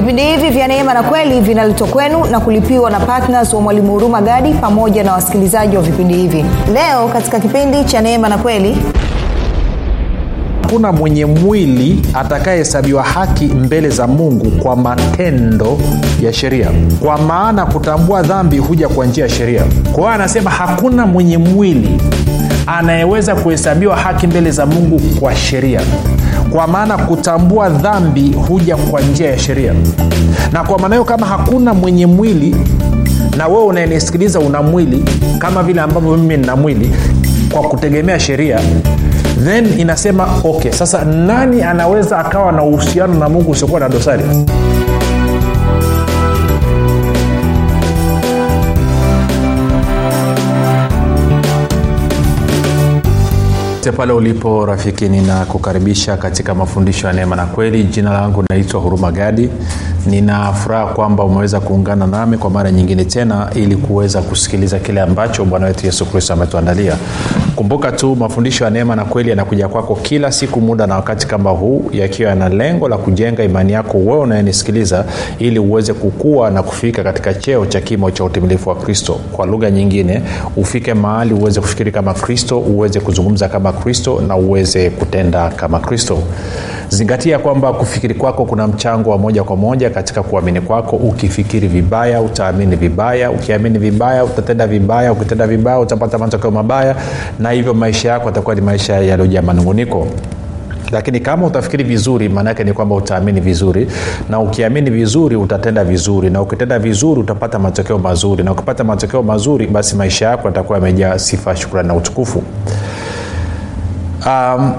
vipindi hivi vya neema na kweli vinaletwa kwenu na kulipiwa na ptns wa mwalimu huruma gadi pamoja na wasikilizaji wa vipindi hivi. Leo katika kipindi cha neema na kweli hakuna mwenye mwili atakayehesabiwa haki mbele za mungu kwa matendo ya sheria. Kwa maana kutambua dhambi huja kwa njia ya sheria. Kwa hiyo anasema hakuna mwenye mwili anayeweza kuhesabiwa haki mbele za mungu kwa sheria kwa maana kutambua dhambi huja kwa njia ya sheria. Na kwa maana hiyo kama hakuna mwenye mwili na wewe unayenisikiliza una mwili kama vile ambavyo mimi nina mwili kwa kutegemea sheria then inasema okay sasa nani anaweza akawa na uhusiano na mungu usiokuwa na dosari Popote pale ulipo rafiki ninakukaribisha katika mafundisho ya neema na kweli. Jina langu naitwa huruma gadi nina furaha kwamba umeweza kuungana nami kwa mara nyingine tena ili kuweza kusikiliza kile ambacho bwana wetu yesu kristo ametuandalia. Kumbuka tu mafundisho ya neema na kweli yanakuja kwako kila siku muda na wakati kama huu yakiwa yana lengo la kujenga imani yako wewe unayenisikiliza ili uweze kukua na kufika katika cheo cha kimo cha utimilifu wa kristo. Kwa lugha nyingine ufike mahali uweze kufikiri kama kristo uweze kuzungumza kama kristo na uweze kutenda kama kristo zingatia kwamba kufikiri kwako kuna mchango wa moja kwa moja katika kuamini kwako. Ukifikiri vibaya utaamini vibaya. Ukiamini vibaya utatenda vibaya. Ukitenda vibaya utapata matokeo mabaya. Na hivyo maisha yako atakuwa ni maisha yaliyojaa manunguniko. Lakini kama utafikiri vizuri maanaake ni kwamba utaamini vizuri. Na ukiamini vizuri utatenda vizuri. Na ukitenda vizuri utapata matokeo mazuri. Na ukipata matokeo mazuri basi maisha yako yatakuwa yamejaa sifa shukrani na utukufu. Um,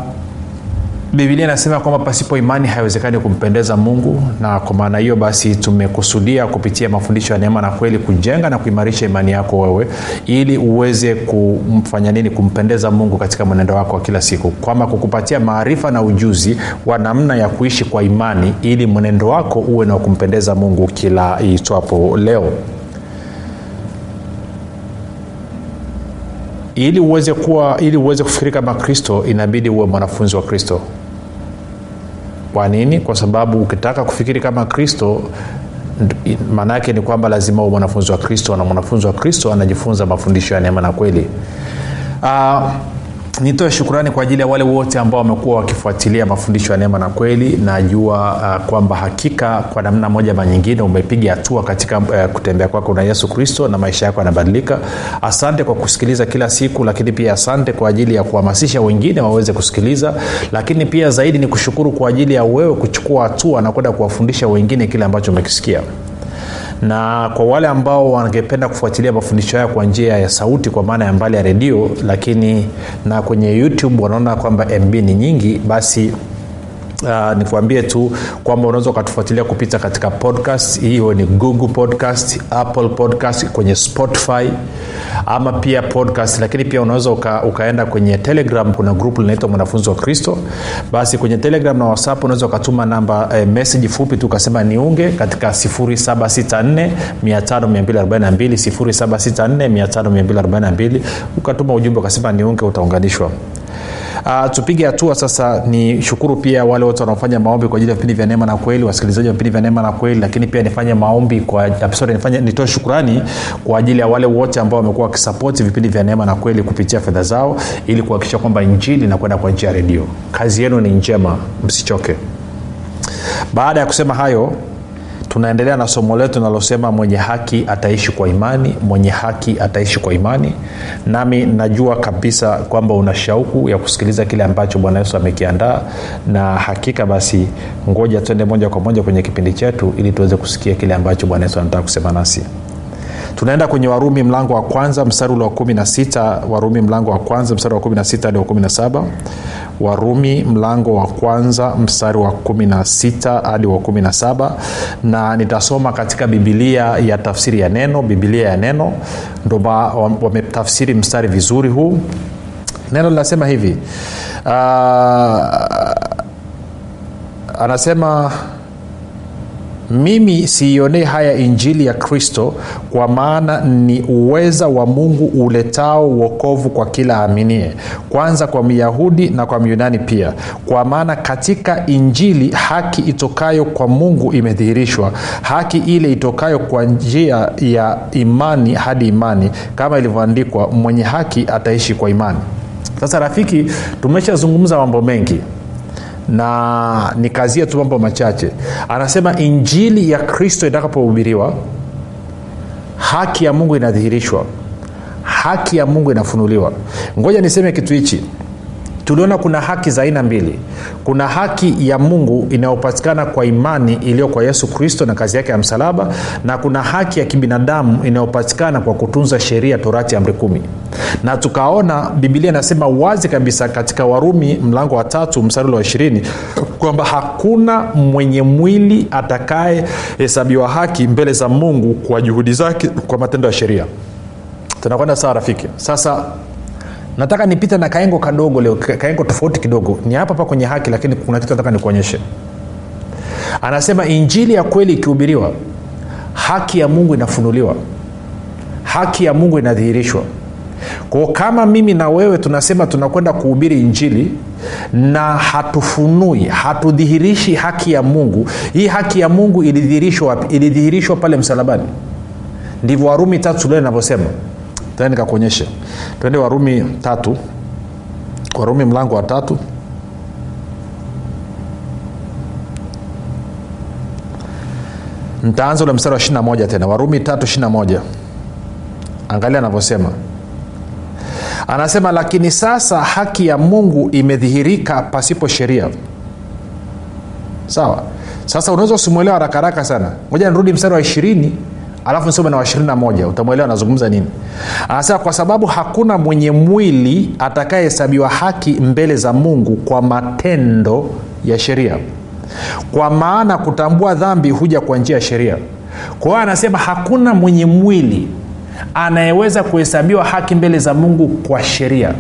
bibilia inasema kwamba pasipo imani haiwezekani kumpendeza mungu na kwa maana hiyo basi tumekusudia kupitia mafundisho ya neema na kweli kujenga na kuimarisha imani yako wewe ili uweze kumfanya nini? Kumpendeza mungu katika mwenendo wako wa kila siku. Kwamba kukupatia maarifa na ujuzi wa namna ya kuishi kwa imani ili mwenendo wako uwe na kumpendeza mungu kila itwapo leo. Ili uweze kuwa ili uweze kufikiri kama kristo inabidi uwe mwanafunzi wa kristo kwa nini? Kwa sababu ukitaka kufikiri kama kristo maana yake ni kwamba lazima uwe mwanafunzi wa kristo na mwanafunzi wa kristo anajifunza mafundisho ya neema na kweli. Uh, nitoe shukurani kwa ajili ya wale wote ambao wamekuwa wakifuatilia mafundisho ya neema na kweli. Najua uh, kwamba hakika kwa namna moja ma nyingine umepiga hatua katika uh, kutembea kwako na yesu kristo na maisha yako yanabadilika. Asante kwa kusikiliza kila siku lakini pia asante kwa ajili ya kuhamasisha wengine waweze kusikiliza. Lakini pia zaidi ni kushukuru kwa ajili ya wewe kuchukua hatua na kwenda kuwafundisha wengine kile ambacho umekisikia na kwa wale ambao wangependa kufuatilia mafundisho hayo kwa njia ya sauti kwa maana ya mbali ya redio lakini na kwenye youtube wanaona kwamba mb ni nyingi basi Uh, nikuambie tu kwamba unaweza ukatufuatilia kupita katika podcast. Hiyo ni google podcast apple podcast kwenye spotify ama pia podcast. Lakini pia unaweza uka, ukaenda kwenye telegram. Kuna grupu linaitwa mwanafunzi wa kristo. Basi kwenye telegram na whatsapp unaweza ukatuma namba eh, meseji fupi tu ukasema niunge katika 764 5242 ukatuma ujumbe ukasema niunge utaunganishwa Uh, tupige hatua sasa. Ni shukuru pia wale wote wanaofanya maombi kwa ajili ya vipindi vya neema na kweli wasikilizaji wa vipindi vya neema na kweli lakini pia nifanye maombi kwa sorry, nifanye nitoe shukurani kwa ajili ya wale wote ambao wamekuwa wakisapoti vipindi vya neema na kweli kupitia fedha zao ili kuhakikisha kwamba injili inakwenda kwa njia ya redio. Kazi yenu ni njema msichoke. Baada ya kusema hayo tunaendelea na somo letu linalosema mwenye haki ataishi kwa imani mwenye haki ataishi kwa imani. Nami najua kabisa kwamba una shauku ya kusikiliza kile ambacho bwana yesu amekiandaa na hakika basi ngoja tuende moja kwa moja kwenye kipindi chetu ili tuweze kusikia kile ambacho bwana yesu anataka kusema nasi tunaenda kwenye warumi mlango wa kwanza mstari ule wa kumi na sita. Warumi mlango wa kwanza mstari wa kumi na sita hadi wa kumi na saba. Warumi mlango wa kwanza mstari wa kumi na sita hadi wa kumi na saba. Na nitasoma katika bibilia ya tafsiri ya neno bibilia ya neno. Ndo wametafsiri mstari vizuri huu. Neno linasema hivi. Uh, anasema mimi siionee haya injili ya kristo kwa maana ni uweza wa mungu uletao uokovu kwa kila aminie kwanza kwa myahudi na kwa myunani pia. Kwa maana katika injili haki itokayo kwa mungu imedhihirishwa. Haki ile itokayo kwa njia ya imani hadi imani. Kama ilivyoandikwa mwenye haki ataishi kwa imani. Sasa rafiki tumeshazungumza mambo mengi na nikazia tu mambo machache. Anasema injili ya kristo itakapohubiriwa haki ya mungu inadhihirishwa. Haki ya mungu inafunuliwa. Ngoja niseme kitu hichi tuliona kuna haki za aina mbili. Kuna haki ya mungu inayopatikana kwa imani iliyo kwa yesu kristo na kazi yake ya msalaba na kuna haki ya kibinadamu inayopatikana kwa kutunza sheria torati amri kumi. Na tukaona bibilia inasema wazi kabisa katika warumi mlango wa tatu msarulo wa ishirini kwamba hakuna mwenye mwili atakayehesabiwa haki mbele za mungu kwa juhudi zake kwa matendo ya sheria. Tunakwenda sawa rafiki. Sasa nataka nipite na kaengo kadogo leo kaengo tofauti kidogo. Ni hapa hapa kwenye haki lakini kuna kitu nataka nikuonyeshe. Anasema injili ya kweli ikihubiriwa haki ya mungu inafunuliwa. Haki ya mungu inadhihirishwa. Kwao kama mimi na wewe tunasema tunakwenda kuhubiri injili na hatufunui hatudhihirishi haki ya mungu hii haki ya mungu ilidhihirishwa ilidhihirishwa pale msalabani. Ndivyo warumi tatu leo inavyosema tena nikakuonyeshe. Twende warumi tatu. Warumi mlango wa tatu. Ntaanza ule mstari wa 21 tena. Warumi tatu 21 angalia anavyosema. Anasema lakini sasa haki ya mungu imedhihirika pasipo sheria. Sawa? Sasa unaweza usimwelewa haraka haraka sana. Moja nirudi mstari wa ishirini alafu nisome na wa 21 utamwelewa anazungumza nini. Anasema kwa sababu hakuna mwenye mwili atakayehesabiwa haki mbele za mungu kwa matendo ya sheria. Kwa maana kutambua dhambi huja kwa njia ya sheria. Kwa hiyo anasema hakuna mwenye mwili anayeweza kuhesabiwa haki mbele za mungu kwa sheria.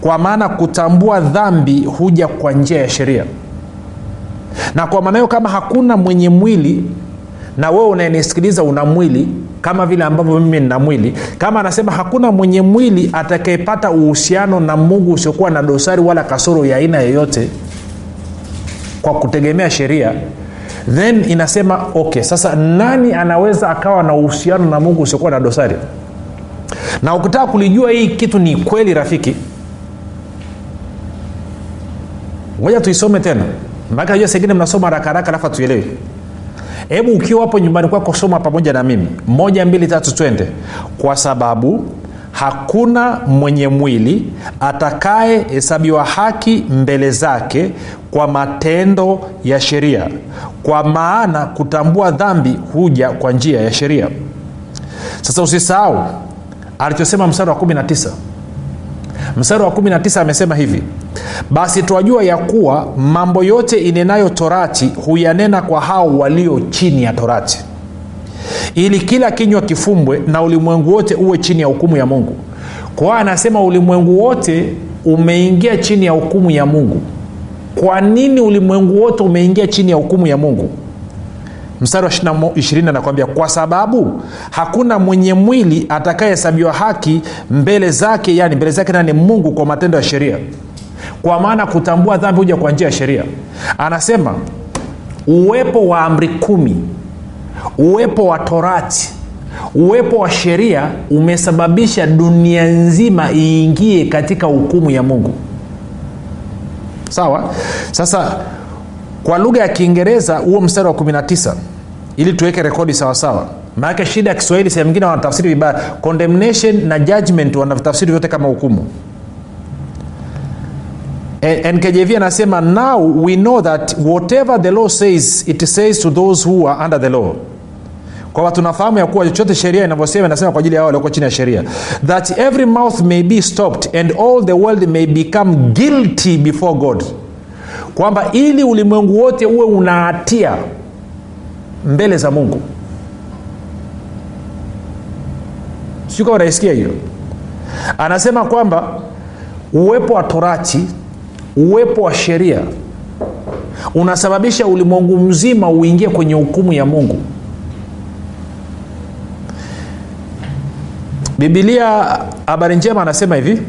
Kwa maana kutambua dhambi huja kwa njia ya sheria. Na kwa maana hiyo kama hakuna mwenye mwili na wewe unayenisikiliza una mwili kama vile ambavyo mimi nina mwili. Kama anasema hakuna mwenye mwili atakayepata uhusiano na mungu usiokuwa na dosari wala kasoro ya aina yoyote kwa kutegemea sheria then inasema okay sasa nani anaweza akawa na uhusiano na mungu usiokuwa na dosari? Na ukitaka kulijua hii kitu ni kweli rafiki ngoja tuisome tena. Maake najua sengine mnasoma haraka haraka alafu hatuelewi hebu ukiwa hapo nyumbani kwako soma pamoja na mimi. Moja mbili tatu twende. Kwa sababu hakuna mwenye mwili atakayehesabiwa haki mbele zake kwa matendo ya sheria. Kwa maana kutambua dhambi huja kwa njia ya sheria. Sasa usisahau alichosema mstari wa 19 mstari wa 19 amesema hivi basi twajua ya kuwa mambo yote inenayo torati huyanena kwa hao walio chini ya torati. Ili kila kinywa kifumbwe na ulimwengu wote uwe chini ya hukumu ya mungu. Kwa hiyo anasema ulimwengu wote umeingia chini ya hukumu ya mungu. Kwa nini ulimwengu wote umeingia chini ya hukumu ya mungu mstari wa ishirini anakwambia kwa sababu hakuna mwenye mwili atakayehesabiwa haki mbele zake yani mbele zake nani? Mungu kwa matendo ya sheria. Kwa maana kutambua dhambi huja kwa njia ya sheria. Anasema uwepo wa amri kumi uwepo wa torati uwepo wa sheria umesababisha dunia nzima iingie katika hukumu ya mungu. Sawa? Sasa kwa lugha ya kiingereza huo mstari wa 19 ili tuweke rekodi sawasawa maanake shida ya kiswahili sehemu ingine wanatafsiri vibaya. Condemnation na judgment wanatafsiri vyote kama hukumu. Nkjv anasema now we know that whatever the law says it says to those who are under the law. Kwamba tunafahamu ya kuwa chochote sheria inavyosema inasema kwa ajili ya wao walioko chini ya sheria. That every mouth may be stopped and all the world may become guilty before god. Kwamba ili ulimwengu wote uwe unahatia mbele za mungu. Kama unaisikia hiyo anasema kwamba uwepo wa torati uwepo wa sheria unasababisha ulimwengu mzima uingie kwenye hukumu ya mungu. Bibilia habari njema anasema hivi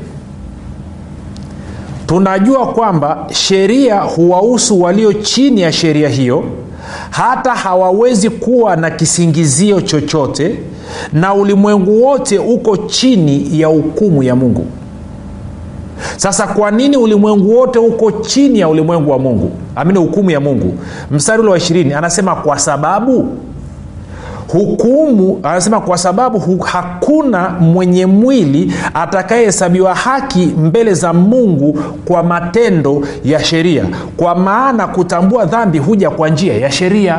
tunajua kwamba sheria huwahusu walio chini ya sheria hiyo hata hawawezi kuwa na kisingizio chochote na ulimwengu wote uko chini ya hukumu ya mungu. Sasa kwa nini ulimwengu wote uko chini ya ulimwengu wa mungu? Amini hukumu ya mungu. Mstari ule wa ishirini anasema kwa sababu hukumu anasema kwa sababu hakuna mwenye mwili atakayehesabiwa haki mbele za mungu kwa matendo ya sheria. Kwa maana kutambua dhambi huja kwa njia ya sheria.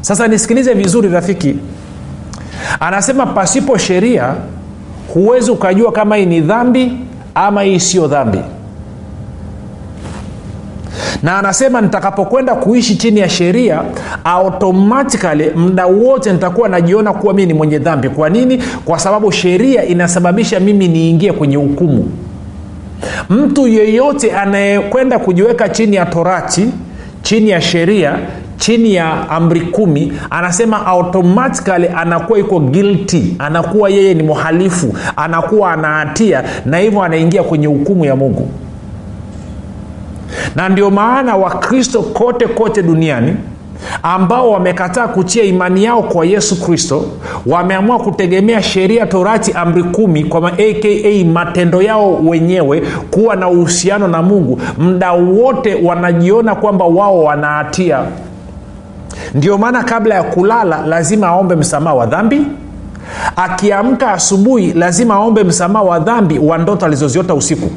Sasa nisikilize vizuri rafiki. Anasema pasipo sheria huwezi ukajua kama hii ni dhambi ama hii siyo dhambi na anasema nitakapokwenda kuishi chini ya sheria automatikali mda wote nitakuwa najiona kuwa mii ni mwenye dhambi. Kwa nini? Kwa sababu sheria inasababisha mimi niingie kwenye hukumu. Mtu yeyote anayekwenda kujiweka chini ya torati chini ya sheria chini ya amri kumi anasema automatikali anakuwa iko guilty anakuwa yeye ni mhalifu anakuwa anahatia na hivyo anaingia kwenye hukumu ya mungu na ndio maana wakristo kote kote duniani ambao wamekataa kutia imani yao kwa yesu kristo wameamua kutegemea sheria torati amri kumi kwa aka matendo yao wenyewe kuwa na uhusiano na mungu. Mda wote wanajiona kwamba wao wanahatia ndio maana kabla ya kulala lazima aombe msamaha wa dhambi. Akiamka asubuhi lazima aombe msamaha wa dhambi wa ndoto alizoziota usiku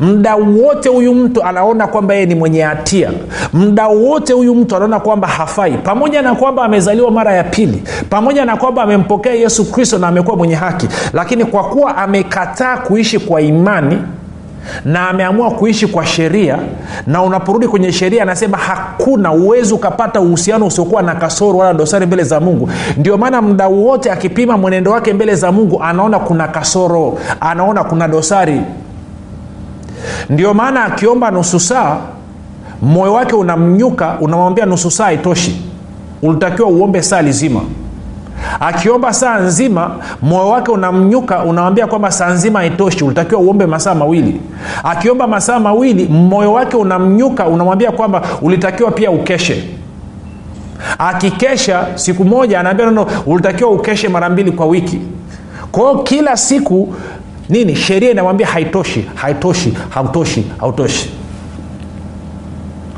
mda wote huyu mtu anaona kwamba yeye ni mwenye hatia. Mda wote huyu mtu anaona kwamba hafai. Pamoja na kwamba amezaliwa mara ya pili. Pamoja na kwamba amempokea yesu kristo na amekuwa mwenye haki. Lakini kwa kuwa amekataa kuishi kwa imani na ameamua kuishi kwa sheria na unaporudi kwenye sheria anasema hakuna uwezi ukapata uhusiano usiokuwa na kasoro wala dosari mbele za mungu. Ndio maana mda wote akipima mwenendo wake mbele za mungu anaona kuna kasoro anaona kuna dosari ndio maana akiomba nusu saa moyo wake unamnyuka unamwambia nusu saa itoshi ulitakiwa uombe saa lizima akiomba saa nzima moyo wake unamnyuka unamwambia kwamba saa nzima haitoshi. Ulitakiwa uombe masaa mawili. Akiomba masaa mawili moyo wake unamnyuka unamwambia kwamba ulitakiwa pia ukeshe. Akikesha siku moja anaambia nono ulitakiwa ukeshe mara mbili kwa wiki. Kwa hiyo kila siku nini? Sheria inamwambia haitoshi haitoshi hautoshi hautoshi.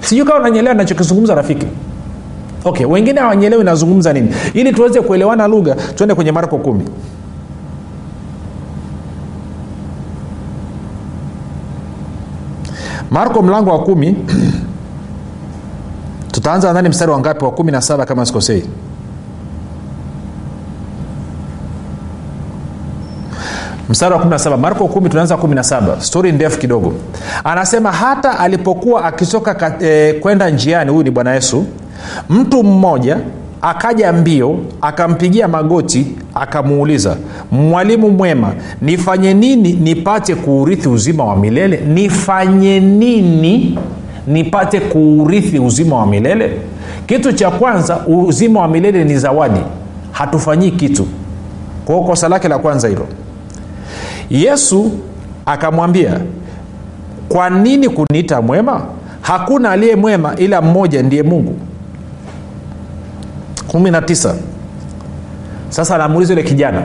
Sijui kama unanyelewa nachokizungumza rafiki. Okay wengine hawanyelewi nazungumza nini. Ili tuweze kuelewana lugha tuende kwenye marko kumi. Marko mlango wa kumi. Tutaanza nadhani mstari wa ngapi? Wa kumi na saba kama sikosei mstari wa 17 marko 1 tunaanza 17 stori ndefu kidogo. Anasema hata alipokuwa akitoka e, kwenda njiani huyu ni bwana yesu mtu mmoja akaja mbio akampigia magoti akamuuliza mwalimu mwema nifanye nini nipate kuurithi uzima wa milele? Nifanye nini nipate kuurithi uzima wa milele? Kitu cha kwanza uzima wa milele ni zawadi. Hatufanyii kitu. Kwao kosa lake la kwanza hilo yesu akamwambia kwa nini kuniita mwema? Hakuna aliye mwema ila mmoja ndiye mungu. 19 sasa anamuuliza yule kijana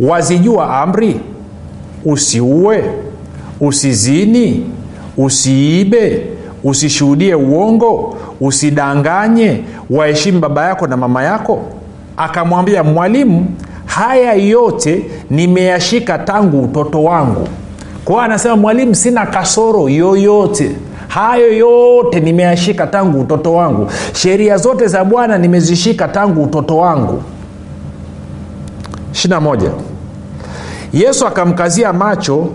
wazijua amri? Usiue? Usizini? Usiibe? Usishuhudie uongo? Usidanganye? Waheshimu baba yako na mama yako? Akamwambia mwalimu haya yote nimeyashika tangu utoto wangu. Kwao anasema mwalimu sina kasoro yoyote. Hayo yote nimeyashika tangu utoto wangu. Sheria zote za bwana nimezishika tangu utoto wangu. 21 yesu akamkazia macho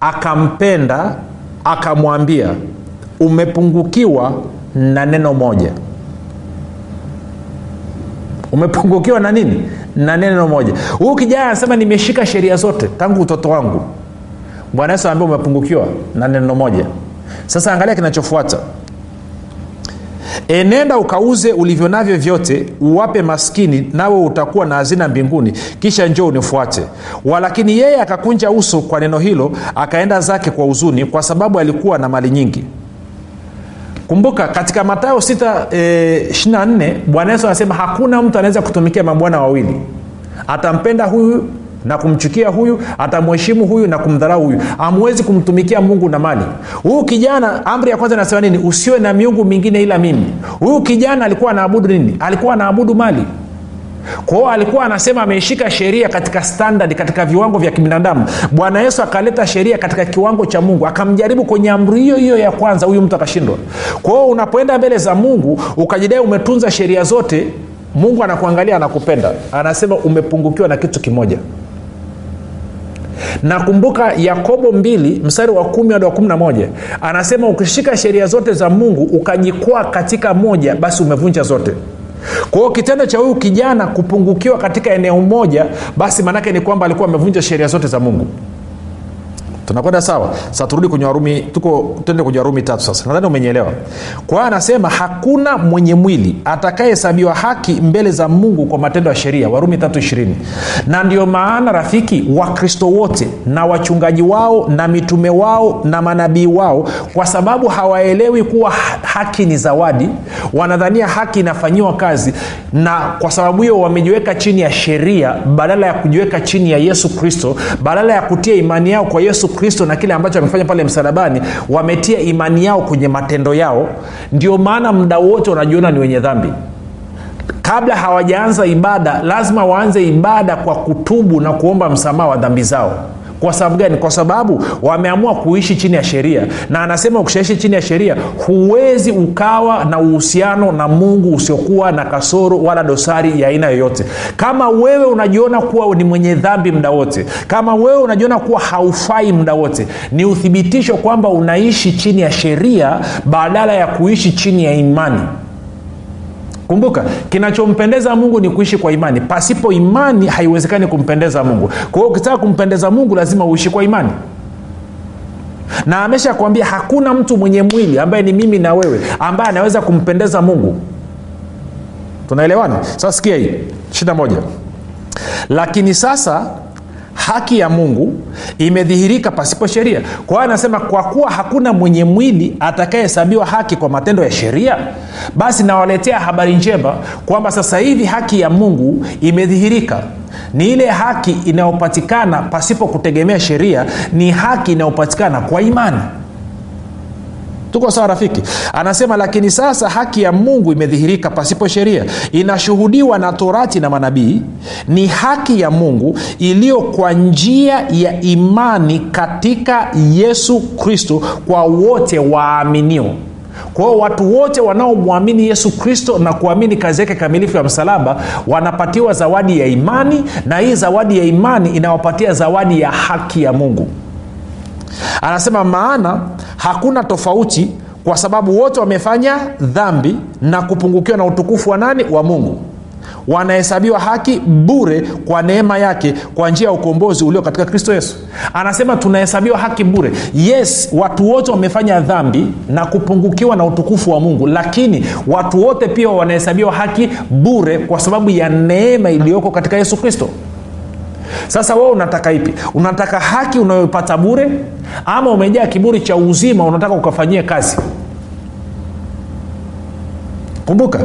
akampenda akamwambia umepungukiwa na neno moja. Umepungukiwa na nini na neno moja. Huu kijana anasema nimeshika sheria zote tangu utoto wangu. Bwana yesu anaambia umepungukiwa na neno moja. Sasa angalia kinachofuata. Enenda ukauze ulivyo navyo vyote uwape maskini nawe utakuwa na hazina mbinguni kisha njoo unifuate. Walakini yeye akakunja uso kwa neno hilo akaenda zake kwa huzuni kwa sababu alikuwa na mali nyingi kumbuka katika matayo 6 e, 24 bwana yesu anasema hakuna mtu anaweza kutumikia mabwana wawili. Atampenda huyu na kumchukia huyu atamheshimu huyu na kumdharau huyu. Amwezi kumtumikia mungu na mali. Huyu kijana amri ya kwanza inasema nini? Usiwe na miungu mingine ila mimi. Huyu kijana alikuwa anaabudu nini? Alikuwa anaabudu mali kwao alikuwa anasema ameishika sheria katika standard katika viwango vya kibinadamu. Bwana yesu akaleta sheria katika kiwango cha mungu akamjaribu kwenye amri hiyo hiyo ya kwanza huyu mtu akashindwa. Kwao unapoenda mbele za mungu ukajidai umetunza sheria zote mungu anakuangalia anakupenda. Anasema umepungukiwa na kitu kimoja. Nakumbuka yakobo 2 mstari wa 1 hadi wa kumi na moja. Anasema ukishika sheria zote za mungu ukajikwaa katika moja basi umevunja zote kwa hiyo kitendo cha huyu kijana kupungukiwa katika eneo moja basi maanake ni kwamba alikuwa amevunja sheria zote za mungu tunakwenda sawa? Sasa turudi kwenye warumi tuko tende kwenye warumi tatu sasa. Nadhani umenyeelewa kwa hiyo anasema hakuna mwenye mwili atakayehesabiwa haki mbele za mungu kwa matendo ya sheria. Warumi tatu ishirini. Na ndio maana rafiki wakristo wote na wachungaji wao na mitume wao na manabii wao kwa sababu hawaelewi kuwa haki ni zawadi wanadhania haki inafanyiwa kazi na kwa sababu hiyo wamejiweka chini ya sheria badala ya kujiweka chini ya yesu kristo badala ya kutia imani yao kwa yesu kristo na kile ambacho amefanya pale msalabani wametia imani yao kwenye matendo yao. Ndio maana muda wote wanajiona ni wenye dhambi. Kabla hawajaanza ibada lazima waanze ibada kwa kutubu na kuomba msamaha wa dhambi zao kwa sababu gani? Kwa sababu wameamua kuishi chini ya sheria. Na anasema ukishaishi chini ya sheria huwezi ukawa na uhusiano na mungu usiokuwa na kasoro wala dosari ya aina yoyote. Kama wewe unajiona kuwa ni mwenye dhambi muda wote kama wewe unajiona kuwa haufai muda wote ni uthibitisho kwamba unaishi chini ya sheria badala ya kuishi chini ya imani kumbuka kinachompendeza mungu ni kuishi kwa imani. Pasipo imani haiwezekani kumpendeza mungu. Kwa hiyo ukitaka kumpendeza mungu lazima uishi kwa imani. Na amesha kuambia hakuna mtu mwenye mwili ambaye ni mimi na wewe ambaye anaweza kumpendeza mungu. Tunaelewana? Sasa sikia hii. Shida moja. Lakini sasa haki ya mungu imedhihirika pasipo sheria. Kwa hiyo anasema kwa kuwa hakuna mwenye mwili atakayehesabiwa haki kwa matendo ya sheria basi nawaletea habari njema kwamba sasa hivi haki ya mungu imedhihirika. Ni ile haki inayopatikana pasipo kutegemea sheria ni haki inayopatikana kwa imani tuko sawa rafiki? Anasema lakini sasa haki ya mungu imedhihirika pasipo sheria. Inashuhudiwa na torati na manabii. Ni haki ya mungu iliyo kwa njia ya imani katika yesu kristo kwa wote waaminio. Kwa hiyo watu wote wanaomwamini yesu kristo na kuamini kazi yake kamilifu ya msalaba wanapatiwa zawadi ya imani na hii zawadi ya imani inawapatia zawadi ya haki ya mungu. Anasema maana hakuna tofauti kwa sababu wote wamefanya dhambi na kupungukiwa na utukufu wa nani? Wa mungu. Wanahesabiwa haki bure kwa neema yake kwa njia ya ukombozi ulio katika kristo yesu. Anasema tunahesabiwa haki bure. Yes watu wote wamefanya dhambi na kupungukiwa na utukufu wa mungu lakini watu wote pia wanahesabiwa haki bure kwa sababu ya neema iliyoko katika yesu kristo sasa wewe unataka ipi? Unataka haki unayopata bure? Ama umejaa kiburi cha uzima unataka ukafanyie kazi? Kumbuka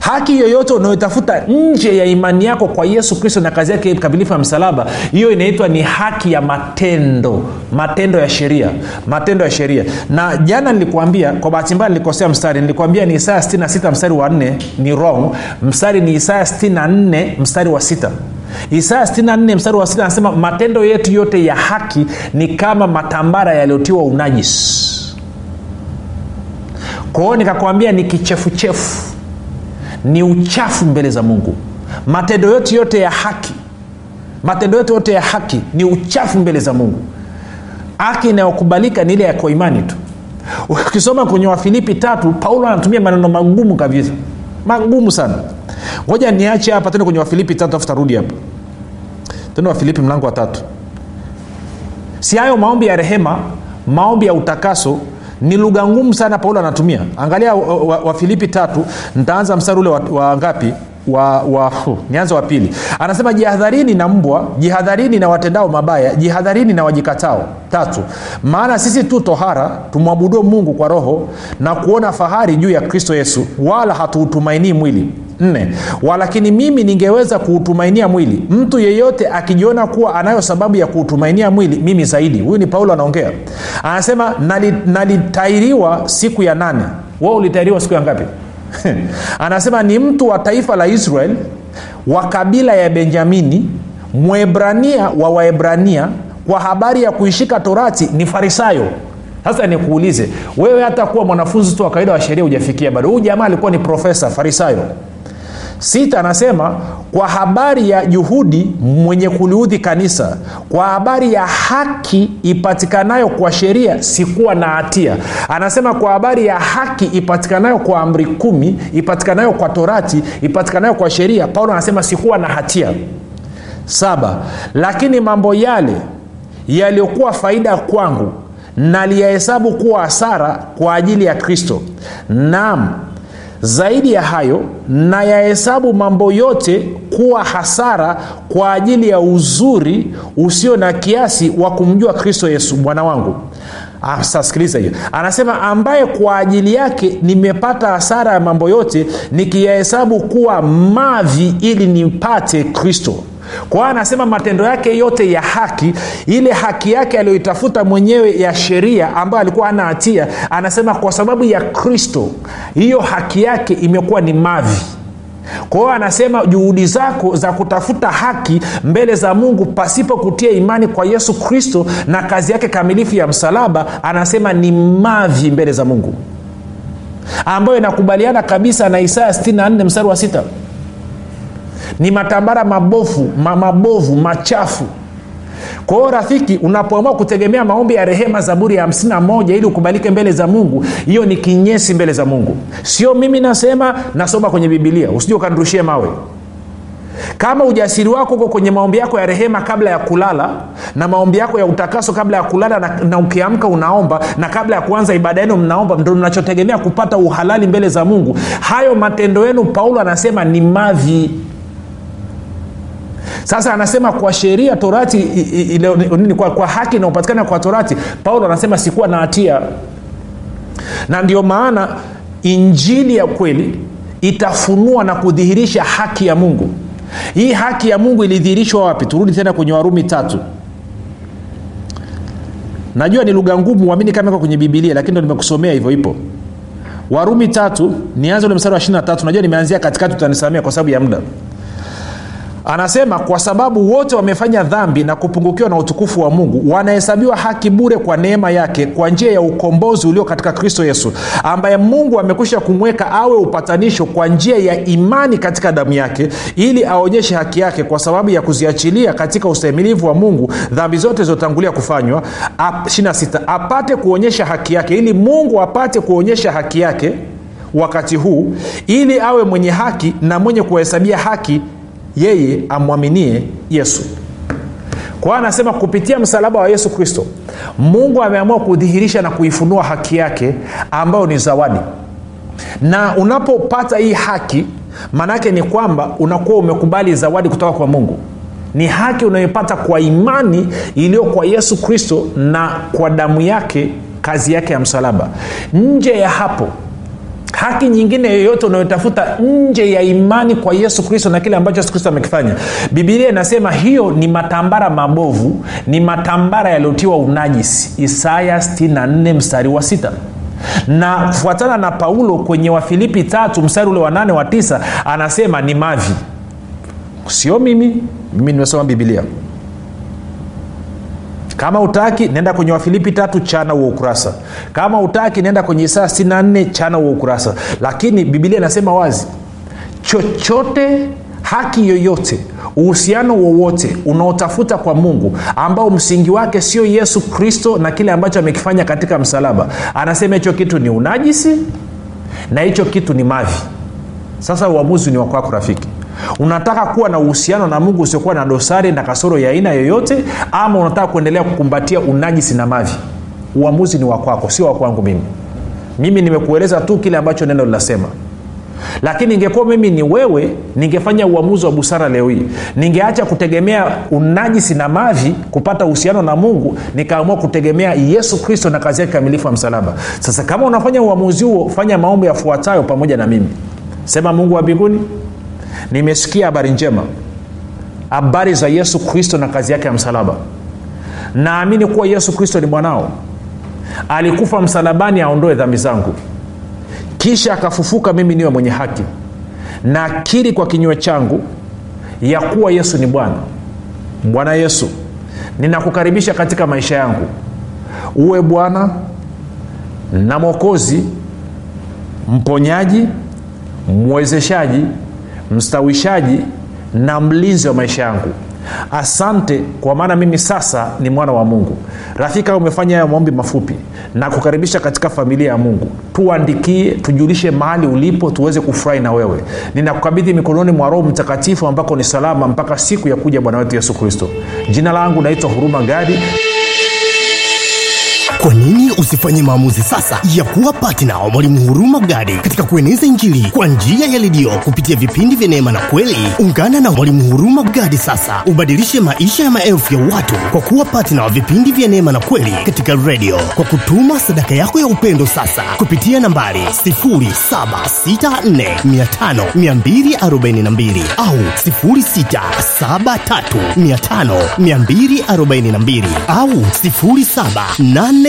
haki yoyote unayotafuta nje ya imani yako kwa yesu kristo na kazi yake kamilifu ya msalaba hiyo inaitwa ni haki ya matendo. Matendo ya sheria. Matendo ya sheria. Na jana nilikuambia kwa bahati mbaya nilikosea mstari nilikuambia ni isaya 66 mstari wa 4 ni wrong. Mstari ni isaya 64 mstari wa 6 isaya 64 mstari wa 6 anasema matendo yetu yote ya haki ni kama matambara yaliyotiwa unajisi. Kwao nikakwambia ni kichefuchefu ni uchafu mbele za mungu. Matendo yetu yote ya haki matendo yetu yote ya haki ni uchafu mbele za mungu. Haki inayokubalika ni ile ya kwa imani tu. Ukisoma kwenye wafilipi tatu paulo anatumia maneno magumu kabisa. Magumu sana ngoja niache hapa tende kwenye wafilipi tatu afu tarudi hapa. Tende wafilipi mlango wa tatu. Si hayo maombi ya rehema maombi ya utakaso ni lugha ngumu sana paulo anatumia. Angalia wafilipi wa, wa tatu ntaanza mstari ule wa, wa ngapi wa, wa nianza wa pili. Anasema jihadharini na mbwa jihadharini na watendao mabaya jihadharini na wajikatao. Tatu maana sisi tu tohara tumwabuduo mungu kwa roho na kuona fahari juu ya kristo yesu wala hatuutumainii mwili. Nne walakini mimi ningeweza kuutumainia mwili. Mtu yeyote akijiona kuwa anayo sababu ya kuutumainia mwili mimi zaidi. Huyu ni paulo anaongea. Anasema nalitairiwa nali siku ya nane. Wa ulitairiwa siku ya ngapi anasema ni mtu wa taifa la israel wa kabila ya benjamini mwebrania wa waebrania. Kwa habari ya kuishika torati ni farisayo. Sasa nikuulize wewe hata kuwa mwanafunzi tu wa kawaida wa sheria hujafikia bado. Huyu jamaa alikuwa ni profesa farisayo sita anasema kwa habari ya juhudi mwenye kuliudhi kanisa kwa habari ya haki ipatikanayo kwa sheria sikuwa na hatia. Anasema kwa habari ya haki ipatikanayo kwa amri kumi ipatikanayo kwa torati ipatikanayo kwa sheria paulo anasema sikuwa na hatia. Saba lakini mambo yale yaliyokuwa faida kwangu naliyahesabu kuwa hasara kwa ajili ya kristo. Naam zaidi ya hayo nayahesabu mambo yote kuwa hasara kwa ajili ya uzuri usio na kiasi wa kumjua kristo yesu bwana wangu. Sasikiliza hiyo. Anasema ambaye kwa ajili yake nimepata hasara ya mambo yote nikiyahesabu kuwa mavi ili nipate kristo kwa hiyo anasema matendo yake yote ya haki ile haki yake aliyoitafuta mwenyewe ya sheria ambayo alikuwa ana hatia anasema kwa sababu ya kristo hiyo haki yake imekuwa ni mavi. Kwa hiyo anasema juhudi zako za kutafuta haki mbele za mungu pasipo kutia imani kwa yesu kristo na kazi yake kamilifu ya msalaba anasema ni mavi mbele za mungu. Ambayo inakubaliana kabisa na isaya 64 mstari wa sita ni matambara mabofu ma mabovu machafu. Kwa hiyo rafiki unapoamua kutegemea maombi ya rehema zaburi ya 51 ili ukubalike mbele za mungu hiyo ni kinyesi mbele za mungu. Sio mimi nasema nasoma kwenye bibilia usije ukanrushie mawe. Kama ujasiri wako uko kwenye maombi yako ya rehema kabla ya kulala na maombi yako ya utakaso kabla ya kulala na, na ukiamka unaomba na kabla ya kuanza ibada yenu mnaomba ndo mnachotegemea kupata uhalali mbele za mungu. Hayo matendo yenu paulo anasema ni mavi sasa anasema kwa sheria torati ile, nini kwa, kwa haki inayopatikana kwa torati paulo anasema sikuwa na hatia. Na ndio maana injili ya kweli itafunua na kudhihirisha haki ya mungu. Hii haki ya mungu ilidhihirishwa wapi? Turudi tena kwenye warumi tatu. Najua ni lugha ngumu uamini kama kwenye bibilia lakini ndo nimekusomea hivyo ipo. Warumi tatu nianze ule mstari wa 23 najua nimeanzia katikati utanisamia kwa sababu ya muda anasema kwa sababu wote wamefanya dhambi na kupungukiwa na utukufu wa mungu wanahesabiwa haki bure kwa neema yake kwa njia ya ukombozi ulio katika kristo yesu ambaye mungu amekwisha kumweka awe upatanisho kwa njia ya imani katika damu yake ili aonyeshe haki yake kwa sababu ya kuziachilia katika ustahimilivu wa mungu dhambi zote zilizotangulia kufanywa. 26 apate kuonyesha haki yake ili mungu apate kuonyesha haki yake wakati huu ili awe mwenye haki na mwenye kuwahesabia haki yeye amwaminie yesu. Kwa hiyo anasema kupitia msalaba wa yesu kristo mungu ameamua kudhihirisha na kuifunua haki yake ambayo ni zawadi. Na unapopata hii haki maanaake ni kwamba unakuwa umekubali zawadi kutoka kwa mungu. Ni haki unayoipata kwa imani iliyo kwa yesu kristo na kwa damu yake kazi yake ya msalaba. Nje ya hapo haki nyingine yoyote unayotafuta nje ya imani kwa yesu kristo na kile ambacho yesu kristo amekifanya. Bibilia inasema hiyo ni matambara mabovu ni matambara yaliyotiwa unajisi. Isaya 64 mstari wa sita. Na kufuatana na paulo kwenye wafilipi tatu mstari ule wa nane wa tisa anasema ni mavi. Sio mimi. Mimi nimesoma bibilia kama utaki nenda kwenye wafilipi tatu chana huo ukurasa. Kama utaki nenda kwenye isaa 64 chana huo ukurasa. Lakini bibilia inasema wazi chochote haki yoyote uhusiano wowote unaotafuta kwa mungu ambao msingi wake sio yesu kristo na kile ambacho amekifanya katika msalaba anasema hicho kitu ni unajisi na hicho kitu ni mavi. Sasa uamuzi ni wakwako rafiki unataka kuwa na uhusiano na mungu usiokuwa na dosari na kasoro ya aina yoyote ama unataka kuendelea kukumbatia unajisi na mavi? Uamuzi ni wakwako sio wakwangu mimi. Mimi nimekueleza tu kile ambacho neno linasema. Lakini ingekuwa mimi ni wewe ningefanya uamuzi wa busara leo hii. Ningeacha kutegemea unajisi na mavi kupata uhusiano na mungu nikaamua kutegemea yesu kristo na kazi yake kamilifu ya msalaba. Sasa kama unafanya uamuzi huo fanya maombi yafuatayo pamoja na mimi. Sema mungu wa mbinguni nimesikia habari njema. Habari za yesu kristo na kazi yake ya msalaba. Naamini kuwa yesu kristo ni mwanao. Alikufa msalabani aondoe dhambi zangu. Kisha akafufuka mimi niwe mwenye haki. Na kiri kwa kinywa changu ya kuwa yesu ni bwana. Bwana yesu ninakukaribisha katika maisha yangu. Uwe bwana na mwokozi mponyaji mwezeshaji mstawishaji na mlinzi wa maisha yangu. Asante kwa maana mimi sasa ni mwana wa mungu. Rafika umefanya hayo maombi mafupi. Na kukaribisha katika familia ya mungu. Tuandikie tujulishe mahali ulipo tuweze kufurahi na wewe. Ninakukabidhi mikononi mwa roho mtakatifu ambako ni salama mpaka siku ya kuja bwana wetu yesu kristo. Jina langu naitwa huruma gadi kwa nini usifanye maamuzi sasa ya kuwa patna wa mwalimu huruma gadi katika kueneza injili kwa njia ya redio kupitia vipindi vya neema na kweli? Ungana na mwalimu huruma gadi sasa. Ubadilishe maisha ya maelfu ya watu kwa kuwa patna wa vipindi vya neema na kweli katika redio. Kwa kutuma sadaka yako ya upendo sasa kupitia nambari 0764500242 au 0673500242 au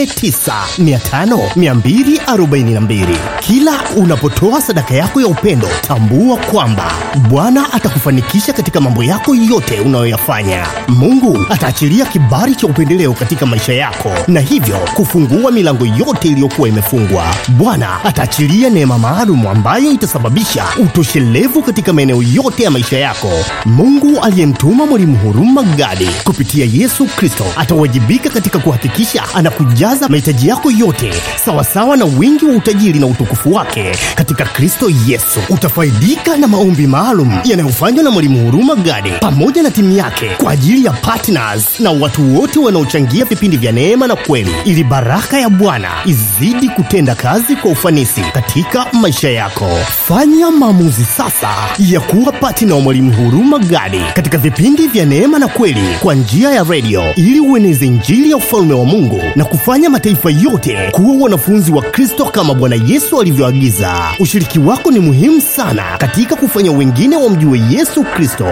7895242 kila unapotoa sadaka yako ya upendo tambua kwamba bwana atakufanikisha katika mambo yako yote unayoyafanya. Mungu ataachilia kibari cha upendeleo katika maisha yako na hivyo kufungua milango yote iliyokuwa imefungwa. Bwana ataachilia neema maalum ambayo itasababisha utoshelevu katika maeneo yote ya maisha yako. Mungu aliyemtuma mwalimu huruma gadi kupitia yesu kristo atawajibika katika kuhakikisha anakujaza mahitaji yako yote sawasawa na wingi wa utajiri na utukufu wake. Katika kristo yesu utafaidika na maombi maalum yanayofanywa na mwalimu huruma gadi pamoja na timu yake kwa ajili ya partners na watu wote wanaochangia vipindi vya neema na kweli ili baraka ya bwana izidi kutenda kazi kwa ufanisi katika maisha yako. Fanya maamuzi sasa ya kuwa patna wa mwalimu huruma gadi katika vipindi vya neema na kweli kwa njia ya redio ili ueneze injili ya ufalme wa mungu na kufanya mataifa yote kuwa wanafunzi wa kristo kama bwana yesu alivyoagiza. Ushiriki wako ni muhimu sana katika kufanya wengine wamjue yesu kristo.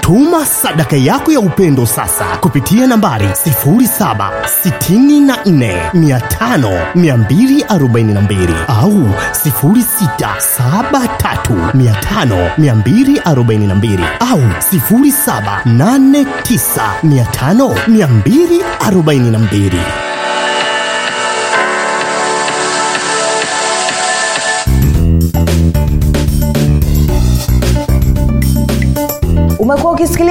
Tuma sadaka yako ya upendo sasa kupitia nambari 7645242 au 6735242 au 7895242 umekuwa